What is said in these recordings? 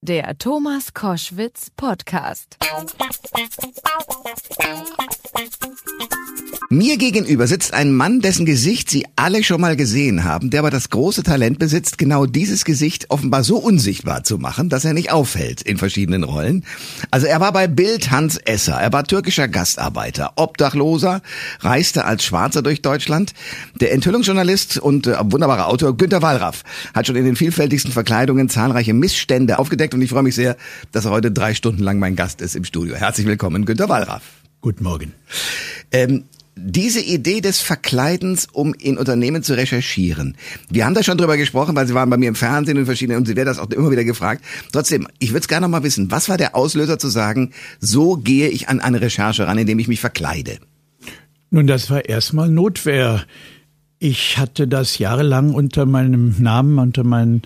Der Thomas Koschwitz Podcast. Mir gegenüber sitzt ein Mann, dessen Gesicht Sie alle schon mal gesehen haben, der aber das große Talent besitzt, genau dieses Gesicht offenbar so unsichtbar zu machen, dass er nicht auffällt in verschiedenen Rollen. Also er war bei Bild Hans Esser, er war türkischer Gastarbeiter, Obdachloser, reiste als Schwarzer durch Deutschland. Der Enthüllungsjournalist und äh, wunderbare Autor Günter Wallraff hat schon in den vielfältigsten Verkleidungen zahlreiche Missstände aufgedeckt und ich freue mich sehr, dass er heute drei Stunden lang mein Gast ist im Studio. Herzlich willkommen, Günter Wallraff. Guten Morgen. Ähm, diese Idee des Verkleidens, um in Unternehmen zu recherchieren. Wir haben da schon drüber gesprochen, weil Sie waren bei mir im Fernsehen und verschiedene und Sie werden das auch immer wieder gefragt. Trotzdem, ich würde es gerne noch mal wissen, was war der Auslöser zu sagen, so gehe ich an eine Recherche ran, indem ich mich verkleide? Nun, das war erstmal Notwehr. Ich hatte das jahrelang unter meinem Namen, unter meinen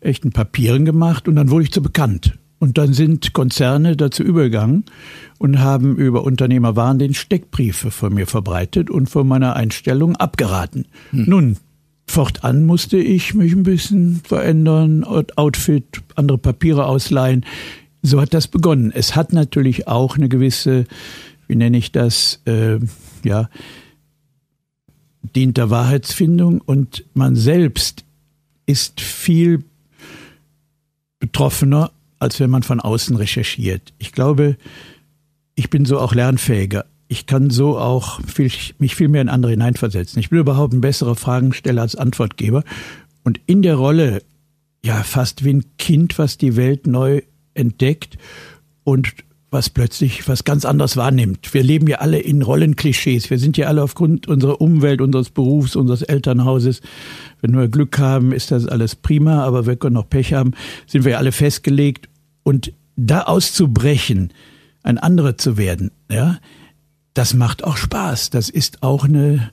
echten Papieren gemacht und dann wurde ich zu bekannt. Und dann sind Konzerne dazu übergegangen und haben über Unternehmerwaren den Steckbriefe von mir verbreitet und von meiner Einstellung abgeraten. Hm. Nun, fortan musste ich mich ein bisschen verändern, Outfit, andere Papiere ausleihen. So hat das begonnen. Es hat natürlich auch eine gewisse, wie nenne ich das, äh, ja, dient der Wahrheitsfindung und man selbst ist viel betroffener als wenn man von außen recherchiert. Ich glaube, ich bin so auch lernfähiger. Ich kann so auch viel, mich viel mehr in andere hineinversetzen. Ich bin überhaupt ein besserer Fragensteller als Antwortgeber. Und in der Rolle, ja, fast wie ein Kind, was die Welt neu entdeckt und was plötzlich was ganz anderes wahrnimmt. Wir leben ja alle in Rollenklischees. Wir sind ja alle aufgrund unserer Umwelt, unseres Berufs, unseres Elternhauses. Wenn wir Glück haben, ist das alles prima, aber wenn wir noch Pech haben, sind wir ja alle festgelegt und da auszubrechen, ein anderer zu werden, ja, das macht auch Spaß. Das ist auch eine,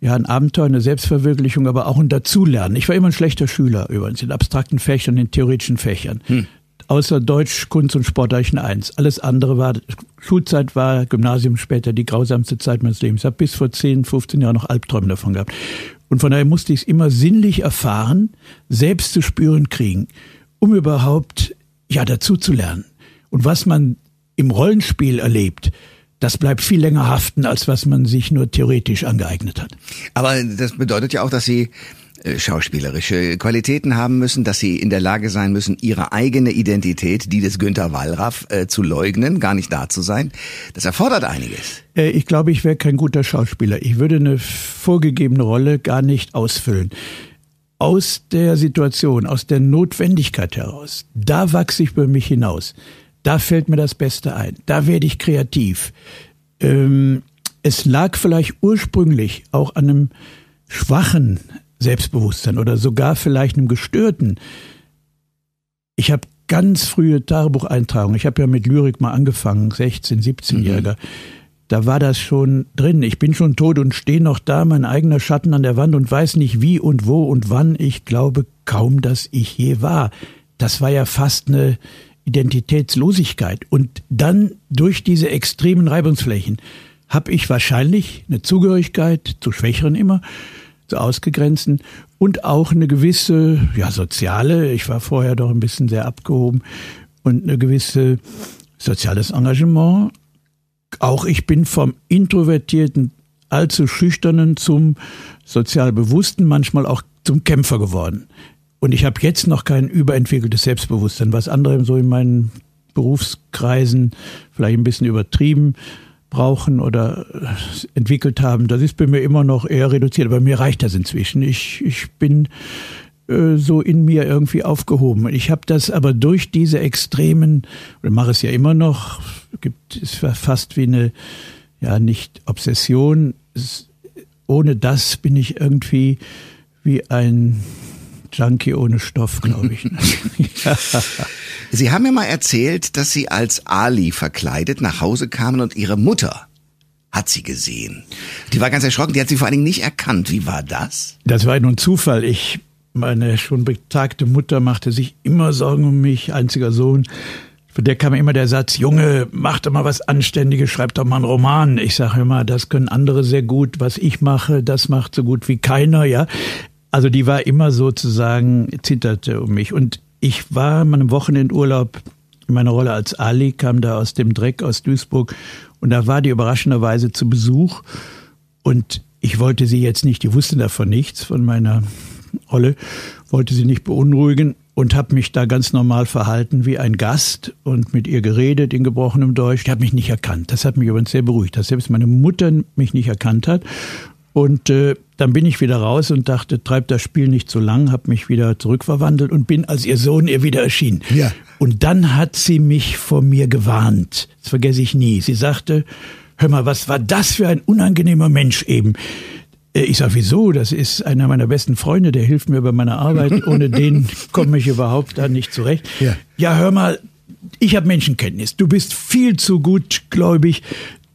ja, ein Abenteuer, eine Selbstverwirklichung, aber auch ein Dazulernen. Ich war immer ein schlechter Schüler übrigens, in abstrakten Fächern, in theoretischen Fächern. Hm. Außer Deutsch, Kunst und Sport hatte ich eine Eins. Alles andere war, Schulzeit war, Gymnasium später die grausamste Zeit meines Lebens. Ich habe bis vor 10, 15 Jahren noch Albträume davon gehabt. Und von daher musste ich es immer sinnlich erfahren, selbst zu spüren kriegen, um überhaupt ja dazu zu lernen. Und was man im Rollenspiel erlebt, das bleibt viel länger haften, als was man sich nur theoretisch angeeignet hat. Aber das bedeutet ja auch, dass Sie äh, schauspielerische Qualitäten haben müssen, dass sie in der Lage sein müssen, ihre eigene Identität, die des Günter Wallraff, äh, zu leugnen, gar nicht da zu sein. Das erfordert einiges. Äh, ich glaube, ich wäre kein guter Schauspieler. Ich würde eine vorgegebene Rolle gar nicht ausfüllen aus der Situation, aus der Notwendigkeit heraus, da wachse ich über mich hinaus. Da fällt mir das Beste ein. Da werde ich kreativ. Ähm, es lag vielleicht ursprünglich auch an einem schwachen Selbstbewusstsein oder sogar vielleicht einem gestörten. Ich habe ganz frühe Tagebucheintragungen. Ich habe ja mit Lyrik mal angefangen, 16, 17-Jähriger. Mhm da war das schon drin. Ich bin schon tot und stehe noch da, mein eigener Schatten an der Wand und weiß nicht wie und wo und wann. Ich glaube kaum, dass ich je war. Das war ja fast eine Identitätslosigkeit. Und dann durch diese extremen Reibungsflächen habe ich wahrscheinlich eine Zugehörigkeit zu Schwächeren immer, zu Ausgegrenzten und auch eine gewisse, ja, soziale, ich war vorher doch ein bisschen sehr abgehoben und eine gewisse soziales Engagement auch ich bin vom introvertierten, allzu schüchternen zum sozial bewussten, manchmal auch zum Kämpfer geworden. Und ich habe jetzt noch kein überentwickeltes Selbstbewusstsein, was andere so in meinen Berufskreisen vielleicht ein bisschen übertrieben brauchen oder entwickelt haben. Das ist bei mir immer noch eher reduziert, aber mir reicht das inzwischen. Ich, ich bin so in mir irgendwie aufgehoben. Ich habe das aber durch diese extremen, oder mache es ja immer noch, gibt es fast wie eine, ja nicht Obsession. Es, ohne das bin ich irgendwie wie ein Junkie ohne Stoff, glaube ich. Sie haben mir mal erzählt, dass Sie als Ali verkleidet nach Hause kamen und Ihre Mutter hat sie gesehen. Die war ganz erschrocken, die hat sie vor allen Dingen nicht erkannt. Wie war das? Das war nun Zufall. Ich meine schon betagte Mutter machte sich immer Sorgen um mich, einziger Sohn. Von der kam immer der Satz, Junge, mach doch mal was Anständiges, schreib doch mal einen Roman. Ich sage immer, das können andere sehr gut, was ich mache, das macht so gut wie keiner, ja. Also die war immer sozusagen, zitterte um mich. Und ich war in meinem Wochenendurlaub in meiner Rolle als Ali, kam da aus dem Dreck aus Duisburg und da war die überraschenderweise zu Besuch und ich wollte sie jetzt nicht, die wusste davon nichts, von meiner Rolle, wollte sie nicht beunruhigen und habe mich da ganz normal verhalten wie ein Gast und mit ihr geredet in gebrochenem Deutsch. Die hat mich nicht erkannt. Das hat mich übrigens sehr beruhigt, dass selbst meine Mutter mich nicht erkannt hat. Und äh, dann bin ich wieder raus und dachte, treibt das Spiel nicht so lang, habe mich wieder zurückverwandelt und bin als ihr Sohn ihr wieder erschienen. Ja. Und dann hat sie mich vor mir gewarnt. Das vergesse ich nie. Sie sagte, hör mal, was war das für ein unangenehmer Mensch eben? Äh, ich sage, wieso? Das ist einer meiner besten Freunde, der hilft mir bei meiner Arbeit. Ohne den komme ich überhaupt da nicht zurecht. Ja, ja hör mal, ich habe Menschenkenntnis. Du bist viel zu gutgläubig.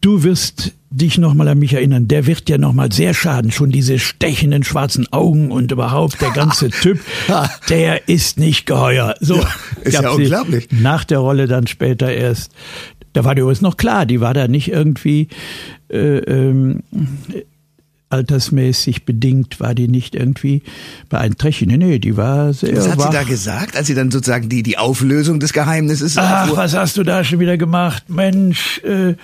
Du wirst dich nochmal an mich erinnern. Der wird ja nochmal sehr schaden. Schon diese stechenden schwarzen Augen und überhaupt der ganze Typ, der ist nicht geheuer. So, ja, ist ja unglaublich. Nach der Rolle dann später erst da war die übrigens noch klar, die war da nicht irgendwie äh, ähm, altersmäßig bedingt war die nicht irgendwie beeinträchtigt. Nee, nee, die war sehr. Was hat wach. sie da gesagt, als sie dann sozusagen die, die Auflösung des Geheimnisses Ach, erfuhr? was hast du da schon wieder gemacht? Mensch, äh,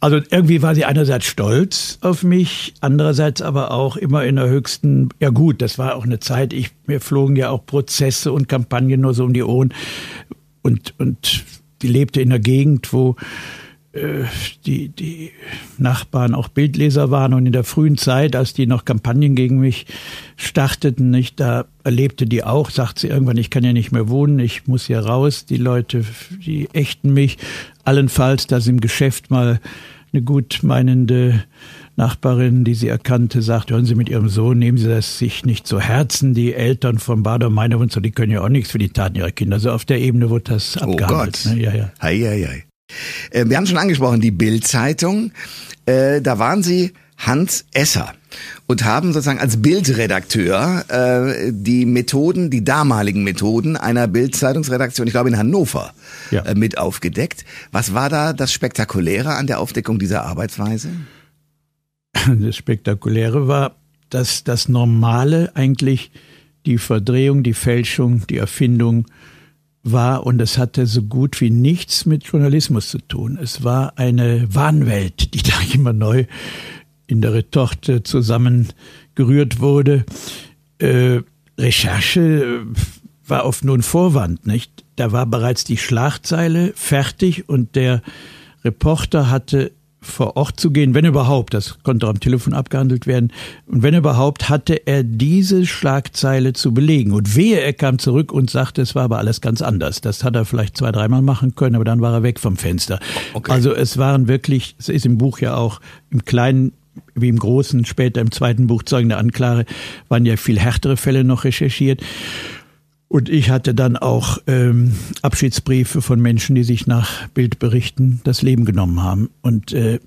also irgendwie war sie einerseits stolz auf mich, andererseits aber auch immer in der höchsten, ja gut, das war auch eine Zeit, ich, mir flogen ja auch Prozesse und Kampagnen nur so um die Ohren und, und die lebte in einer Gegend, wo die, die Nachbarn auch Bildleser waren und in der frühen Zeit, als die noch Kampagnen gegen mich starteten, nicht, da erlebte die auch, sagt sie irgendwann, ich kann ja nicht mehr wohnen, ich muss hier raus, die Leute, die ächten mich, allenfalls, dass im Geschäft mal eine gut meinende Nachbarin, die sie erkannte, sagt, hören Sie mit Ihrem Sohn, nehmen Sie das sich nicht zu Herzen. Die Eltern von Bader Meiner und so, die können ja auch nichts für die Taten ihrer Kinder. Also auf der Ebene wird das abgehandelt. Oh Gott. Ne? Ja, ja. Hei, hei, hei. Äh, wir haben schon angesprochen, die Bild-Zeitung. Äh, da waren Sie Hans Esser und haben sozusagen als Bildredakteur äh, die Methoden, die damaligen Methoden einer Bildzeitungsredaktion, ich glaube in Hannover, ja. äh, mit aufgedeckt. Was war da das Spektakuläre an der Aufdeckung dieser Arbeitsweise? Das Spektakuläre war, dass das Normale eigentlich die Verdrehung, die Fälschung, die Erfindung war und es hatte so gut wie nichts mit Journalismus zu tun. Es war eine Wahnwelt, die da immer neu in der Retorte zusammengerührt wurde. Äh, Recherche war oft nur ein Vorwand, nicht? Da war bereits die Schlagzeile fertig und der Reporter hatte vor Ort zu gehen, wenn überhaupt, das konnte am Telefon abgehandelt werden, und wenn überhaupt, hatte er diese Schlagzeile zu belegen. Und wehe, er kam zurück und sagte, es war aber alles ganz anders. Das hat er vielleicht zwei, dreimal machen können, aber dann war er weg vom Fenster. Okay. Also es waren wirklich, es ist im Buch ja auch im Kleinen wie im Großen, später im zweiten Buch Zeugen der Anklage, waren ja viel härtere Fälle noch recherchiert. Und ich hatte dann auch ähm, Abschiedsbriefe von Menschen, die sich nach Bildberichten das Leben genommen haben. Und äh,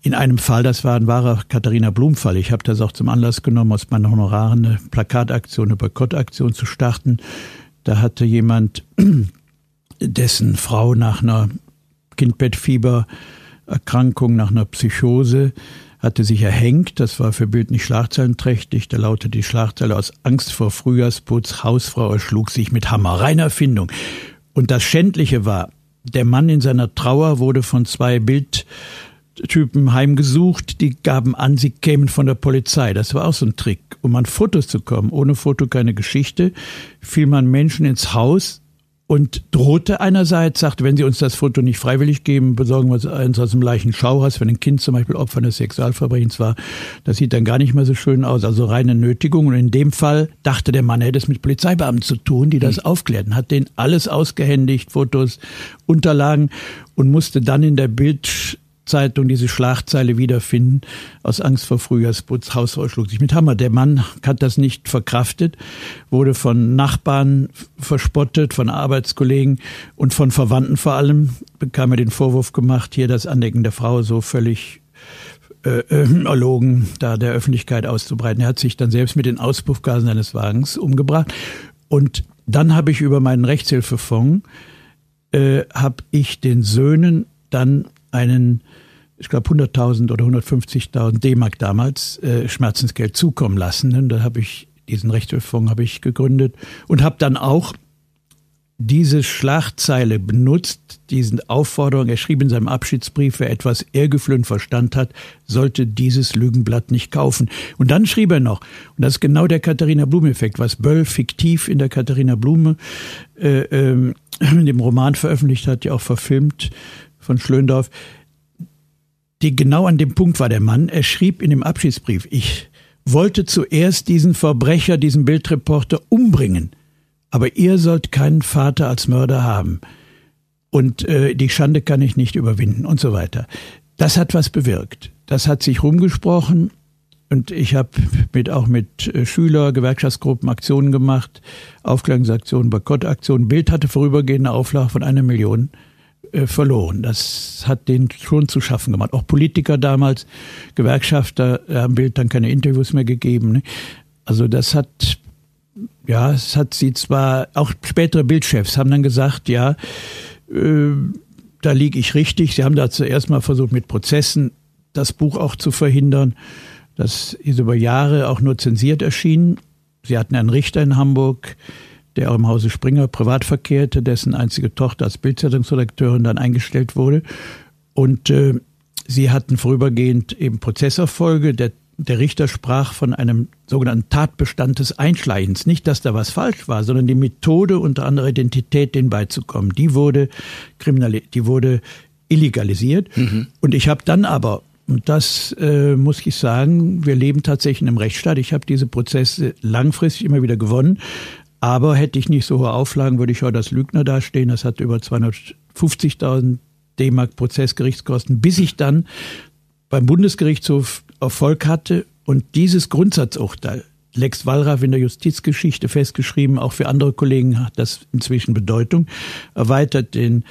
in einem Fall, das war ein wahrer Katharina Blum-Fall, ich habe das auch zum Anlass genommen, aus meinen Honoraren eine Plakataktion, eine Boykottaktion zu starten. Da hatte jemand, dessen Frau nach einer Kindbettfiebererkrankung, nach einer Psychose hatte sich erhängt. Das war für Bild nicht schlagzeilenträchtig. Da lautete die Schlagzeile aus Angst vor Frühjahrsputz. Hausfrau erschlug sich mit Hammer. Reine Erfindung. Und das Schändliche war, der Mann in seiner Trauer wurde von zwei Bildtypen heimgesucht. Die gaben an, sie kämen von der Polizei. Das war auch so ein Trick. Um an Fotos zu kommen, ohne Foto keine Geschichte, fiel man Menschen ins Haus, und drohte einerseits, sagte, wenn Sie uns das Foto nicht freiwillig geben, besorgen wir uns aus dem gleichen Schauhaus, wenn ein Kind zum Beispiel Opfer eines Sexualverbrechens war. Das sieht dann gar nicht mehr so schön aus, also reine Nötigung. Und in dem Fall dachte der Mann, er hätte es mit Polizeibeamten zu tun, die das mhm. aufklärten, hat denen alles ausgehändigt, Fotos, Unterlagen und musste dann in der Bild Zeitung diese Schlagzeile wiederfinden. Aus Angst vor Frühjahrsputz, Hausfrau schlug sich mit Hammer. Der Mann hat das nicht verkraftet, wurde von Nachbarn verspottet, von Arbeitskollegen und von Verwandten vor allem, bekam er den Vorwurf gemacht, hier das Andecken der Frau so völlig äh, äh, erlogen, da der Öffentlichkeit auszubreiten. Er hat sich dann selbst mit den Auspuffgasen seines Wagens umgebracht. Und dann habe ich über meinen Rechtshilfefonds, äh, habe ich den Söhnen dann einen ich glaube 100.000 oder 150.000 D-Mark damals äh, Schmerzensgeld zukommen lassen. Und da habe ich Diesen Rechtshilfefonds habe ich gegründet und habe dann auch diese Schlagzeile benutzt, diesen Aufforderung, er schrieb in seinem Abschiedsbrief, wer etwas Ehrgefühl Verstand hat, sollte dieses Lügenblatt nicht kaufen. Und dann schrieb er noch, und das ist genau der Katharina Blume-Effekt, was Böll fiktiv in der Katharina Blume äh, äh, in dem Roman veröffentlicht hat, ja auch verfilmt von Schlöndorf, die genau an dem Punkt war der Mann. Er schrieb in dem Abschiedsbrief, ich wollte zuerst diesen Verbrecher, diesen Bildreporter umbringen aber ihr sollt keinen Vater als Mörder haben. Und äh, die Schande kann ich nicht überwinden und so weiter. Das hat was bewirkt. Das hat sich rumgesprochen und ich habe mit, auch mit äh, Schüler, Gewerkschaftsgruppen Aktionen gemacht, Aufklärungsaktionen, Boykottaktionen. Bild hatte vorübergehende Auflage von einer Million verloren. Das hat denen schon zu schaffen gemacht. Auch Politiker damals, Gewerkschafter haben Bild dann keine Interviews mehr gegeben. Ne? Also das hat ja, es hat sie zwar, auch spätere Bildchefs haben dann gesagt, ja, äh, da liege ich richtig. Sie haben da zuerst mal versucht, mit Prozessen das Buch auch zu verhindern. Das ist über Jahre auch nur zensiert erschienen. Sie hatten einen Richter in Hamburg, der auch im Hause Springer privat verkehrte, dessen einzige Tochter als Bildzeitungsredakteurin dann eingestellt wurde. Und äh, sie hatten vorübergehend eben Prozesserfolge. Der der Richter sprach von einem sogenannten Tatbestand des Einschleichens. Nicht, dass da was falsch war, sondern die Methode, unter anderer Identität, denen beizukommen, die wurde kriminal, die wurde illegalisiert. Mhm. Und ich habe dann aber, und das äh, muss ich sagen, wir leben tatsächlich in einem Rechtsstaat. Ich habe diese Prozesse langfristig immer wieder gewonnen. Aber hätte ich nicht so hohe Auflagen, würde ich heute als Lügner dastehen. Das hat über 250.000 D-Mark Prozessgerichtskosten, bis ich dann beim Bundesgerichtshof Erfolg hatte und dieses Grundsatzurteil, Lex Wallraff in der Justizgeschichte festgeschrieben, auch für andere Kollegen hat das inzwischen Bedeutung, erweitert den,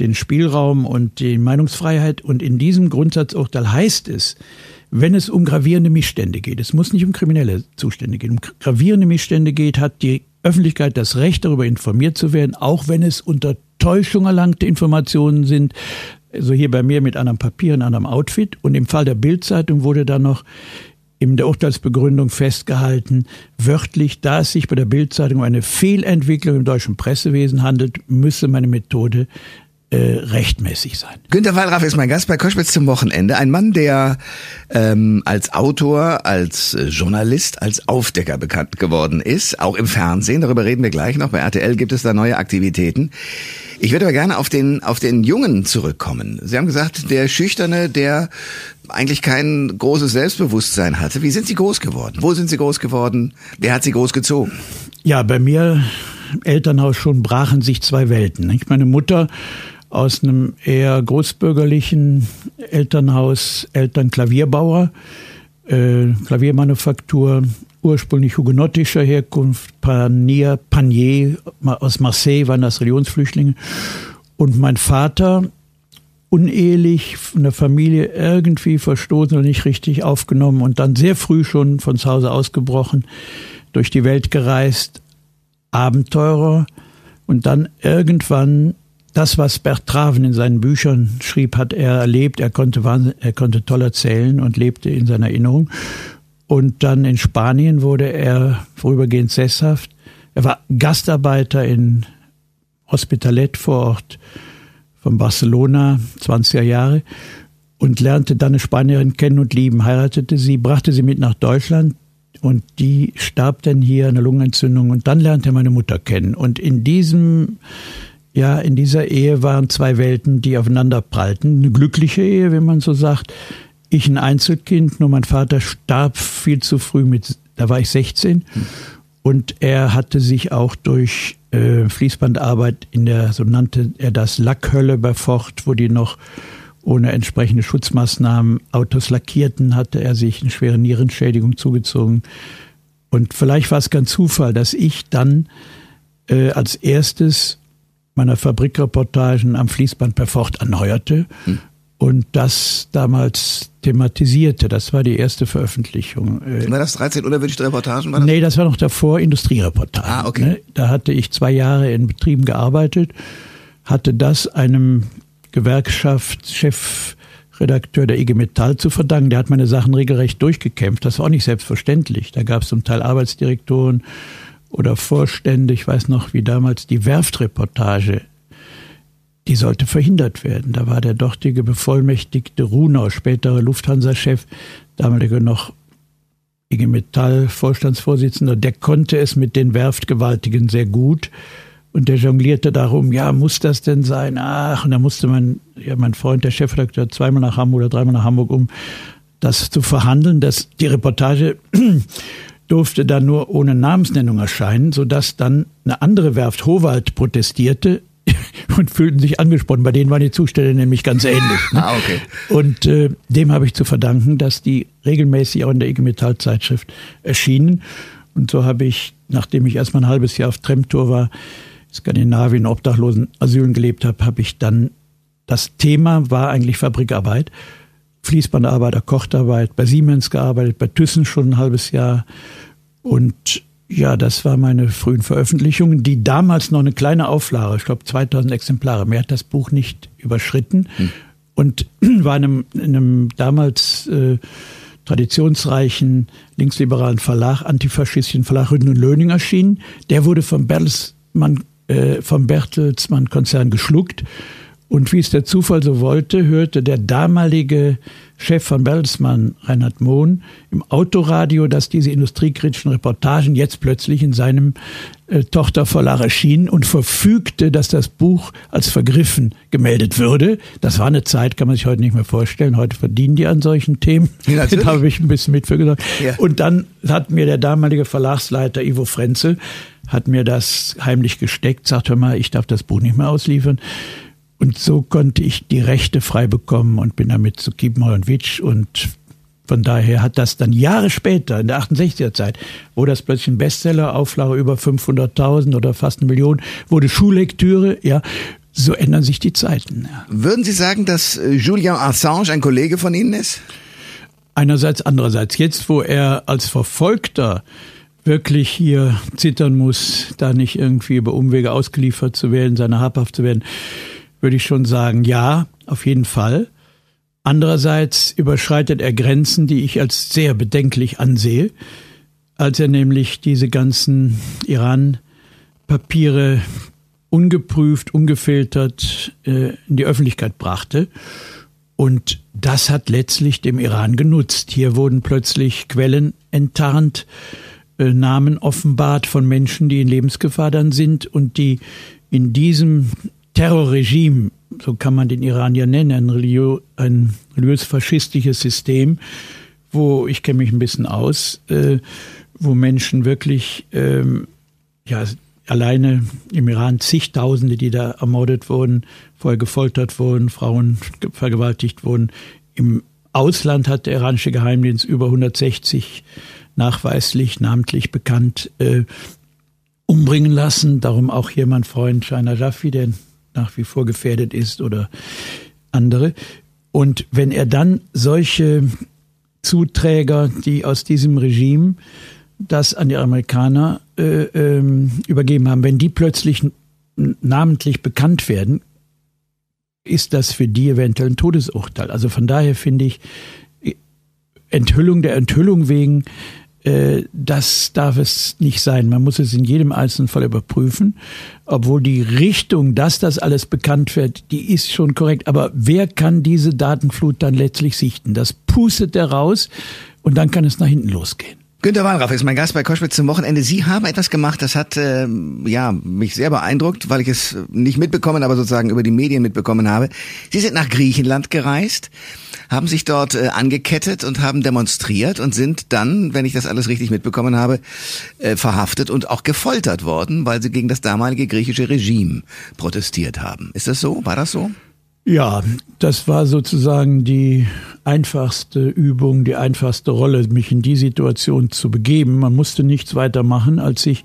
den Spielraum und die Meinungsfreiheit. Und in diesem Grundsatzurteil heißt es, wenn es um gravierende Missstände geht, es muss nicht um kriminelle Zustände gehen, um gravierende Missstände geht, hat die Öffentlichkeit das Recht, darüber informiert zu werden, auch wenn es unter Täuschung erlangte Informationen sind, also hier bei mir mit einem Papier, in einem Outfit. Und im Fall der Bildzeitung wurde dann noch in der Urteilsbegründung festgehalten, wörtlich, da es sich bei der Bildzeitung um eine Fehlentwicklung im deutschen Pressewesen handelt, müsse meine Methode äh, rechtmäßig sein. Günter Wallraff ist mein Gast bei Koschwitz zum Wochenende. Ein Mann, der ähm, als Autor, als äh, Journalist, als Aufdecker bekannt geworden ist, auch im Fernsehen. Darüber reden wir gleich noch. Bei RTL gibt es da neue Aktivitäten. Ich würde aber gerne auf den, auf den Jungen zurückkommen. Sie haben gesagt, der Schüchterne, der eigentlich kein großes Selbstbewusstsein hatte. Wie sind Sie groß geworden? Wo sind Sie groß geworden? Wer hat Sie groß gezogen? Ja, bei mir im Elternhaus schon brachen sich zwei Welten. Ich meine Mutter aus einem eher großbürgerlichen Elternhaus, Eltern Klavierbauer, äh, Klaviermanufaktur, ursprünglich hugenottischer Herkunft, Panier, Panier aus Marseille waren das Religionsflüchtlinge. Und mein Vater, unehelich, von der Familie irgendwie verstoßen und nicht richtig aufgenommen und dann sehr früh schon von zu Hause ausgebrochen, durch die Welt gereist, Abenteurer und dann irgendwann das, was Bertraven in seinen Büchern schrieb, hat er erlebt. Er konnte, er konnte toll erzählen und lebte in seiner Erinnerung. Und dann in Spanien wurde er vorübergehend sesshaft. Er war Gastarbeiter in Hospitalet vor Ort von Barcelona, 20er Jahre, und lernte dann eine Spanierin kennen und lieben, heiratete sie, brachte sie mit nach Deutschland und die starb dann hier an einer Lungenentzündung und dann lernte er meine Mutter kennen. Und in diesem, ja, in dieser Ehe waren zwei Welten, die aufeinander prallten. Eine glückliche Ehe, wenn man so sagt ich ein Einzelkind, nur mein Vater starb viel zu früh mit, da war ich 16. Und er hatte sich auch durch äh, Fließbandarbeit in der, so nannte er das, Lackhölle bei Ford, wo die noch ohne entsprechende Schutzmaßnahmen Autos lackierten, hatte er sich eine schwere Nierenschädigung zugezogen. Und vielleicht war es ganz Zufall, dass ich dann äh, als erstes meiner Fabrikreportagen am Fließband per Ford anheuerte. Hm und das damals thematisierte. Das war die erste Veröffentlichung. Äh, war das 13 unerwünschte Reportagen? War das? Nee, das war noch davor Industriereportagen. Ah, okay. Ne? Da hatte ich zwei Jahre in Betrieben gearbeitet, hatte das einem Gewerkschaftschef Redakteur der IG Metall zu verdanken. Der hat meine Sachen regelrecht durchgekämpft. Das war auch nicht selbstverständlich. Da gab es zum Teil Arbeitsdirektoren oder Vorstände. Ich weiß noch, wie damals die Werftreportage. Die sollte verhindert werden. Da war der dortige Bevollmächtigte Runau, späterer Lufthansa-Chef, damaliger noch IG Metall Vorstandsvorsitzender, der konnte es mit den Werftgewaltigen sehr gut. Und der jonglierte darum, ja, muss das denn sein? Ach, und da musste man, ja, mein Freund, der Chefredakteur, zweimal nach Hamburg oder dreimal nach Hamburg, um das zu verhandeln. Das, die Reportage durfte dann nur ohne Namensnennung erscheinen, sodass dann eine andere Werft, Howald, protestierte und fühlten sich angesprochen. Bei denen waren die Zustände nämlich ganz ähnlich. Ne? Ah, okay. Und äh, dem habe ich zu verdanken, dass die regelmäßig auch in der IG Metall Zeitschrift erschienen. Und so habe ich, nachdem ich erstmal ein halbes Jahr auf Tremtour war, Skandinavien, Obdachlosen, Asylen gelebt habe, habe ich dann, das Thema war eigentlich Fabrikarbeit, Fließbandarbeiter, Kochtarbeit, bei Siemens gearbeitet, bei Thyssen schon ein halbes Jahr und ja, das war meine frühen Veröffentlichungen, die damals noch eine kleine Auflage, ich glaube 2000 Exemplare, mehr hat das Buch nicht überschritten hm. und war in einem, in einem damals äh, traditionsreichen linksliberalen Verlag, antifaschistischen Verlag Rüden und Löning erschienen. Der wurde von Bertelsmann äh, vom Bertelsmann-Konzern geschluckt. Und wie es der Zufall so wollte, hörte der damalige Chef von Bertelsmann, Reinhard Mohn, im Autoradio, dass diese industriekritischen Reportagen jetzt plötzlich in seinem äh, Tochterverlag erschienen und verfügte, dass das Buch als vergriffen gemeldet würde. Das war eine Zeit, kann man sich heute nicht mehr vorstellen. Heute verdienen die an solchen Themen. Ja, da habe ich ein bisschen mit für gesagt. Ja. Und dann hat mir der damalige Verlagsleiter Ivo Frenzel hat mir das heimlich gesteckt, sagt, hör mal, ich darf das Buch nicht mehr ausliefern. Und so konnte ich die Rechte frei bekommen und bin damit zu Kiepenheuer und Witsch und von daher hat das dann Jahre später, in der 68er Zeit, wo das plötzlich ein Bestseller, Auflage über 500.000 oder fast eine Million, wurde Schullektüre, ja, so ändern sich die Zeiten. Ja. Würden Sie sagen, dass äh, Julian Assange ein Kollege von Ihnen ist? Einerseits, andererseits. Jetzt, wo er als Verfolgter wirklich hier zittern muss, da nicht irgendwie über Umwege ausgeliefert zu werden, seiner habhaft zu werden, würde ich schon sagen, ja, auf jeden Fall. Andererseits überschreitet er Grenzen, die ich als sehr bedenklich ansehe, als er nämlich diese ganzen Iran-Papiere ungeprüft, ungefiltert äh, in die Öffentlichkeit brachte. Und das hat letztlich dem Iran genutzt. Hier wurden plötzlich Quellen enttarnt, äh, Namen offenbart von Menschen, die in Lebensgefahr dann sind und die in diesem Terrorregime, so kann man den Iran ja nennen, ein, religiö ein religiös-faschistisches System, wo, ich kenne mich ein bisschen aus, äh, wo Menschen wirklich, ähm, ja, alleine im Iran zigtausende, die da ermordet wurden, vorher gefoltert wurden, Frauen vergewaltigt wurden. Im Ausland hat der iranische Geheimdienst über 160 nachweislich, namentlich bekannt, äh, umbringen lassen. Darum auch hier mein Freund Shaina Jaffi, der nach wie vor gefährdet ist oder andere. Und wenn er dann solche Zuträger, die aus diesem Regime das an die Amerikaner äh, ähm, übergeben haben, wenn die plötzlich namentlich bekannt werden, ist das für die eventuell ein Todesurteil. Also von daher finde ich Enthüllung der Enthüllung wegen äh, das darf es nicht sein. Man muss es in jedem einzelnen Fall überprüfen, obwohl die Richtung, dass das alles bekannt wird, die ist schon korrekt. Aber wer kann diese Datenflut dann letztlich sichten? Das pustet er raus und dann kann es nach hinten losgehen. Günter Wallraff ist mein Gast bei Koschwitz zum Wochenende. Sie haben etwas gemacht, das hat äh, ja mich sehr beeindruckt, weil ich es nicht mitbekommen, aber sozusagen über die Medien mitbekommen habe. Sie sind nach Griechenland gereist, haben sich dort äh, angekettet und haben demonstriert und sind dann, wenn ich das alles richtig mitbekommen habe, äh, verhaftet und auch gefoltert worden, weil sie gegen das damalige griechische Regime protestiert haben. Ist das so? War das so? Ja, das war sozusagen die einfachste Übung, die einfachste Rolle, mich in die Situation zu begeben. Man musste nichts weiter machen, als sich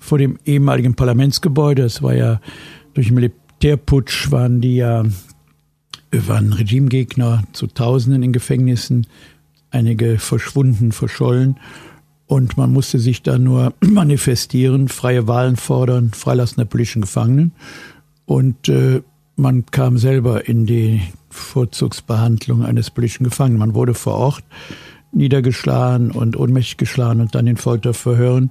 vor dem ehemaligen Parlamentsgebäude, es war ja durch Militärputsch, waren die ja, waren Regimegegner zu Tausenden in Gefängnissen, einige verschwunden, verschollen. Und man musste sich da nur manifestieren, freie Wahlen fordern, Freilassen der politischen Gefangenen. Und äh, man kam selber in die Vorzugsbehandlung eines politischen Gefangenen. Man wurde vor Ort niedergeschlagen und ohnmächtig geschlagen und dann in Folterverhören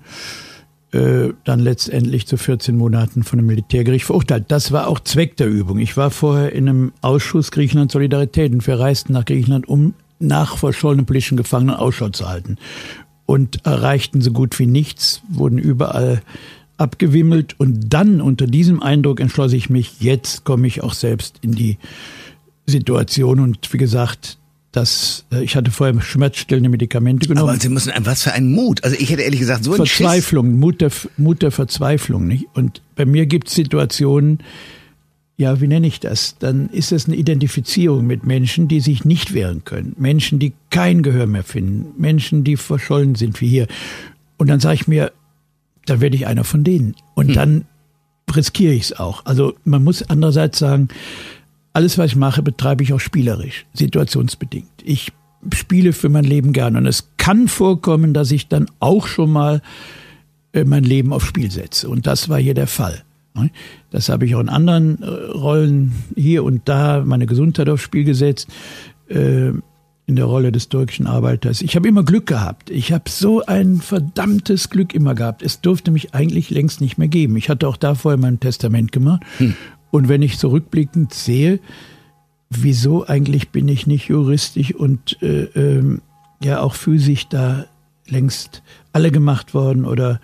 äh, dann letztendlich zu 14 Monaten von einem Militärgericht verurteilt. Das war auch Zweck der Übung. Ich war vorher in einem Ausschuss Griechenland Solidarität und wir reisten nach Griechenland, um nach verschollenen politischen Gefangenen Ausschau zu halten. Und erreichten so gut wie nichts, wurden überall abgewimmelt und dann unter diesem Eindruck entschloss ich mich, jetzt komme ich auch selbst in die Situation und wie gesagt, das, äh, ich hatte vorher schmerzstillende Medikamente genommen. Aber Sie müssen, was für ein Mut. Also ich hätte ehrlich gesagt so ein Verzweiflung, Mut der, Mut der Verzweiflung, nicht? Und bei mir gibt es Situationen, ja, wie nenne ich das? Dann ist es eine Identifizierung mit Menschen, die sich nicht wehren können. Menschen, die kein Gehör mehr finden. Menschen, die verschollen sind, wie hier. Und dann sage ich mir, dann werde ich einer von denen. Und hm. dann riskiere ich es auch. Also man muss andererseits sagen, alles, was ich mache, betreibe ich auch spielerisch, situationsbedingt. Ich spiele für mein Leben gern und es kann vorkommen, dass ich dann auch schon mal äh, mein Leben aufs Spiel setze. Und das war hier der Fall. Das habe ich auch in anderen äh, Rollen hier und da meine Gesundheit aufs Spiel gesetzt. In der Rolle des türkischen Arbeiters. Ich habe immer Glück gehabt. Ich habe so ein verdammtes Glück immer gehabt. Es durfte mich eigentlich längst nicht mehr geben. Ich hatte auch da vorher mein Testament gemacht. Hm. Und wenn ich zurückblickend sehe, wieso eigentlich bin ich nicht juristisch und äh, ähm, ja auch physisch da längst alle gemacht worden oder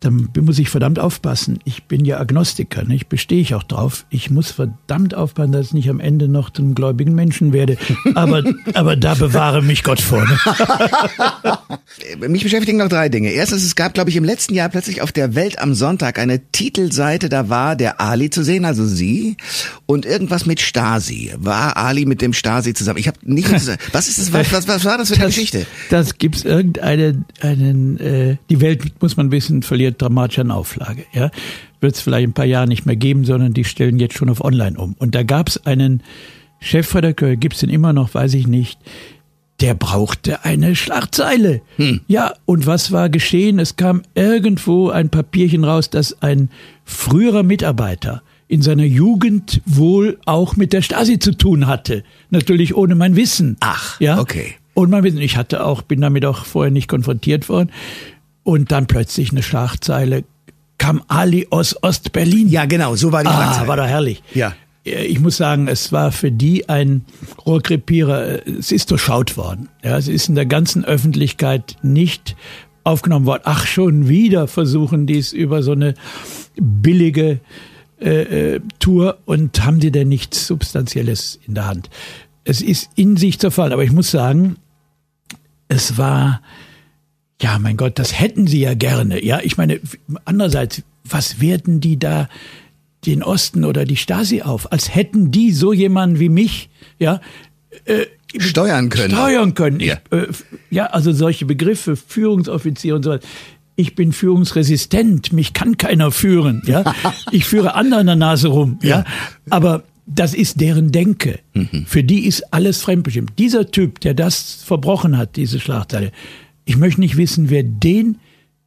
dann muss ich verdammt aufpassen. Ich bin ja Agnostiker, ne? ich bestehe ich auch drauf. Ich muss verdammt aufpassen, dass ich nicht am Ende noch zum gläubigen Menschen werde. Aber, aber da bewahre mich Gott vor. Ne? mich beschäftigen noch drei Dinge. Erstens, es gab, glaube ich, im letzten Jahr plötzlich auf der Welt am Sonntag eine Titelseite, da war der Ali zu sehen, also Sie, und irgendwas mit Stasi. War Ali mit dem Stasi zusammen? Ich habe nicht. Was ist das? Was, was, was war das für eine das, Geschichte? Das gibt's irgendeinen, einen, äh, die Welt muss man ein bisschen verlieren verliert dramatisch an Auflage. Ja? Wird es vielleicht ein paar Jahre nicht mehr geben, sondern die stellen jetzt schon auf Online um. Und da gab es einen Chefredakteur, gibt es den immer noch, weiß ich nicht, der brauchte eine Schlagzeile. Hm. Ja, und was war geschehen? Es kam irgendwo ein Papierchen raus, dass ein früherer Mitarbeiter in seiner Jugend wohl auch mit der Stasi zu tun hatte. Natürlich ohne mein Wissen. Ach, ja. okay. Und mein Wissen. Ich hatte auch, bin damit auch vorher nicht konfrontiert worden. Und dann plötzlich eine Schlagzeile, kam Ali aus Ostberlin. Ja, genau, so war die Schlagzeile. Ah, war doch herrlich. Ja. Äh, ich muss sagen, es war für die ein Rohrkrepierer. Es ist durchschaut worden. Ja, es ist in der ganzen Öffentlichkeit nicht aufgenommen worden. Ach, schon wieder versuchen die es über so eine billige äh, äh, Tour und haben die denn nichts Substanzielles in der Hand. Es ist in sich zerfallen. Aber ich muss sagen, es war ja, mein Gott, das hätten sie ja gerne. Ja, ich meine, andererseits, was werden die da den Osten oder die Stasi auf? Als hätten die so jemanden wie mich, ja, äh, steuern können. Steuern können. Ja. Ich, äh, ja, also solche Begriffe, Führungsoffizier und so weiter. Ich bin führungsresistent, mich kann keiner führen, ja. Ich führe anderen der Nase rum, ja. ja. Aber das ist deren Denke. Mhm. Für die ist alles fremdbestimmt. Dieser Typ, der das verbrochen hat, diese Schlagzeile, ich möchte nicht wissen, wer den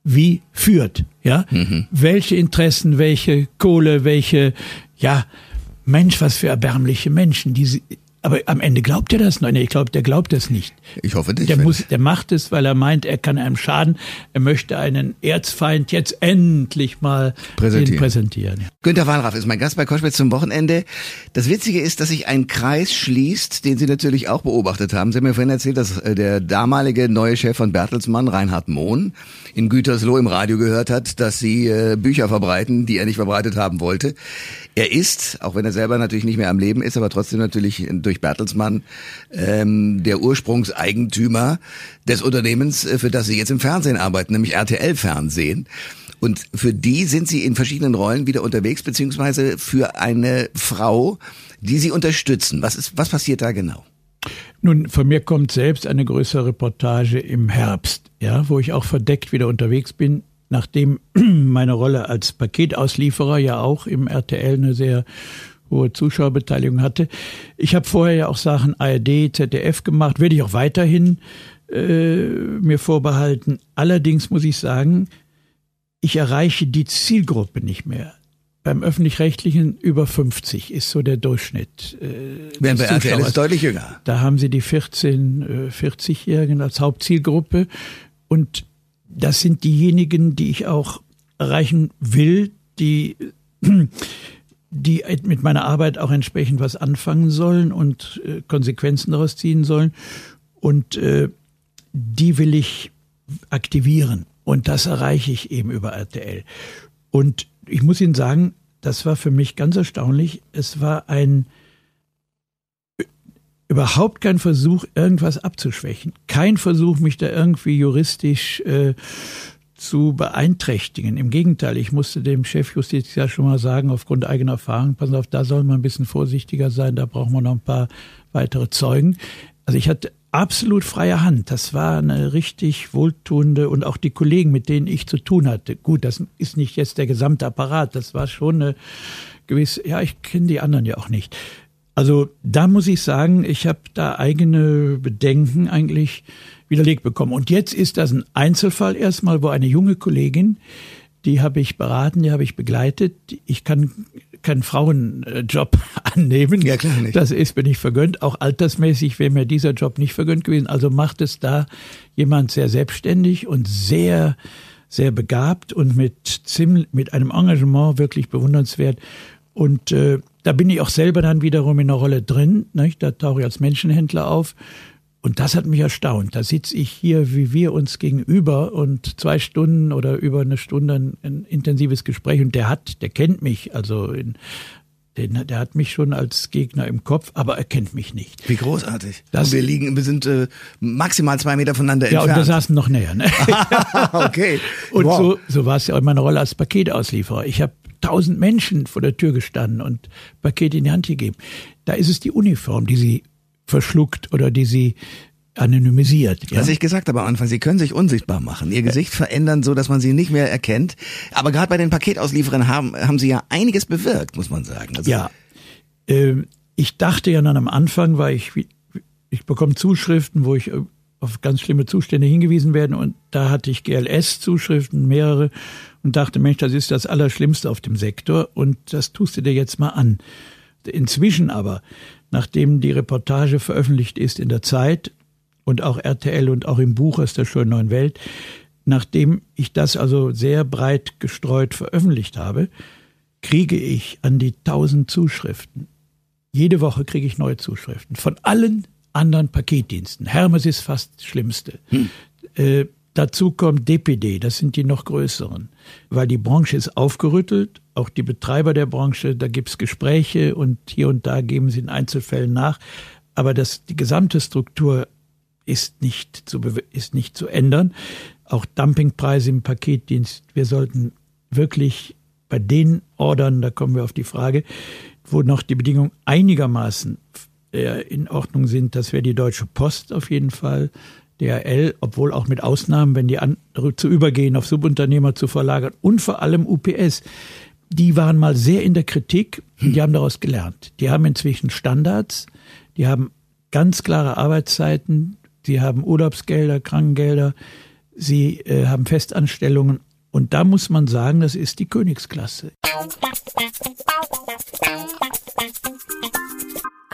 wie führt, ja? Mhm. Welche Interessen, welche Kohle, welche, ja, Mensch, was für erbärmliche Menschen, die, aber am Ende glaubt er das? Nein, ich glaube, der glaubt es nicht. Ich hoffe nicht. Der, muss, der macht es, weil er meint, er kann einem schaden. Er möchte einen Erzfeind jetzt endlich mal präsentieren. präsentieren. Günter Wallraff ist mein Gast bei Koschwitz zum Wochenende. Das Witzige ist, dass sich ein Kreis schließt, den Sie natürlich auch beobachtet haben. Sie haben mir vorhin erzählt, dass äh, der damalige neue Chef von Bertelsmann, Reinhard Mohn, in Gütersloh im Radio gehört hat, dass Sie äh, Bücher verbreiten, die er nicht verbreitet haben wollte. Er ist, auch wenn er selber natürlich nicht mehr am Leben ist, aber trotzdem natürlich durch Bertelsmann ähm, der Ursprungseigentümer des Unternehmens, äh, für das Sie jetzt im Fernsehen arbeiten, nämlich RTL Fernsehen. Und für die sind Sie in verschiedenen Rollen wieder unterwegs, beziehungsweise für eine Frau, die Sie unterstützen. Was ist, was passiert da genau? Nun, von mir kommt selbst eine größere Reportage im Herbst, ja, wo ich auch verdeckt wieder unterwegs bin nachdem meine Rolle als Paketauslieferer ja auch im RTL eine sehr hohe Zuschauerbeteiligung hatte. Ich habe vorher ja auch Sachen ARD, ZDF gemacht, werde ich auch weiterhin äh, mir vorbehalten. Allerdings muss ich sagen, ich erreiche die Zielgruppe nicht mehr. beim öffentlich-rechtlichen über 50 ist so der Durchschnitt. Äh, Während bei RTL ist deutlich jünger. Da haben sie die 14, äh, 40-Jährigen als Hauptzielgruppe und das sind diejenigen, die ich auch erreichen will, die die mit meiner Arbeit auch entsprechend was anfangen sollen und äh, Konsequenzen daraus ziehen sollen. Und äh, die will ich aktivieren. Und das erreiche ich eben über RTL. Und ich muss Ihnen sagen, das war für mich ganz erstaunlich. Es war ein überhaupt kein Versuch, irgendwas abzuschwächen. Kein Versuch, mich da irgendwie juristisch äh, zu beeinträchtigen. Im Gegenteil, ich musste dem Chefjustiz ja schon mal sagen, aufgrund eigener Erfahrung, passen auf, da soll man ein bisschen vorsichtiger sein, da brauchen wir noch ein paar weitere Zeugen. Also ich hatte absolut freie Hand. Das war eine richtig wohltuende und auch die Kollegen, mit denen ich zu tun hatte. Gut, das ist nicht jetzt der gesamte Apparat, das war schon eine gewisse, ja, ich kenne die anderen ja auch nicht. Also da muss ich sagen, ich habe da eigene Bedenken eigentlich widerlegt bekommen. Und jetzt ist das ein Einzelfall erstmal, wo eine junge Kollegin, die habe ich beraten, die habe ich begleitet. Ich kann keinen Frauenjob annehmen. Ja, klar nicht. Das ist mir nicht vergönnt. Auch altersmäßig wäre mir dieser Job nicht vergönnt gewesen. Also macht es da jemand sehr selbstständig und sehr, sehr begabt und mit, ziemlich, mit einem Engagement wirklich bewundernswert. Und äh, da bin ich auch selber dann wiederum in einer Rolle drin. Nicht? Da tauche ich als Menschenhändler auf und das hat mich erstaunt. Da sitze ich hier, wie wir uns gegenüber und zwei Stunden oder über eine Stunde ein, ein intensives Gespräch und der hat, der kennt mich, also in, den, der hat mich schon als Gegner im Kopf, aber er kennt mich nicht. Wie großartig. Das, und wir liegen, wir sind äh, maximal zwei Meter voneinander entfernt. Ja, und wir saßen noch näher. Ne? okay. Und wow. so, so war es ja auch in meiner Rolle als Paketauslieferer. Ich habe tausend Menschen vor der Tür gestanden und Pakete in die Hand gegeben. Da ist es die Uniform, die sie verschluckt oder die sie anonymisiert. Ja? Was ich gesagt habe am Anfang, Sie können sich unsichtbar machen, Ihr Gesicht verändern, so dass man Sie nicht mehr erkennt. Aber gerade bei den Paketauslieferern haben, haben Sie ja einiges bewirkt, muss man sagen. Also ja, äh, ich dachte ja dann am Anfang, weil ich, ich bekomme Zuschriften, wo ich auf ganz schlimme Zustände hingewiesen werde und da hatte ich GLS-Zuschriften, mehrere und dachte, Mensch, das ist das Allerschlimmste auf dem Sektor und das tust du dir jetzt mal an. Inzwischen aber nachdem die Reportage veröffentlicht ist in der Zeit und auch RTL und auch im Buch aus der schönen neuen Welt, nachdem ich das also sehr breit gestreut veröffentlicht habe, kriege ich an die tausend Zuschriften. Jede Woche kriege ich neue Zuschriften von allen anderen Paketdiensten. Hermes ist fast das Schlimmste. Hm. Äh, dazu kommt DPD, das sind die noch größeren, weil die Branche ist aufgerüttelt auch die Betreiber der Branche, da gibt es Gespräche und hier und da geben sie in Einzelfällen nach. Aber das, die gesamte Struktur ist nicht zu, ist nicht zu ändern. Auch Dumpingpreise im Paketdienst. Wir sollten wirklich bei den Ordern, da kommen wir auf die Frage, wo noch die Bedingungen einigermaßen äh, in Ordnung sind, das wäre die Deutsche Post auf jeden Fall. DHL, obwohl auch mit Ausnahmen, wenn die an, zu übergehen, auf Subunternehmer zu verlagern und vor allem UPS die waren mal sehr in der Kritik und die haben daraus gelernt. Die haben inzwischen Standards, die haben ganz klare Arbeitszeiten, sie haben Urlaubsgelder, Krankengelder, sie äh, haben Festanstellungen und da muss man sagen, das ist die Königsklasse.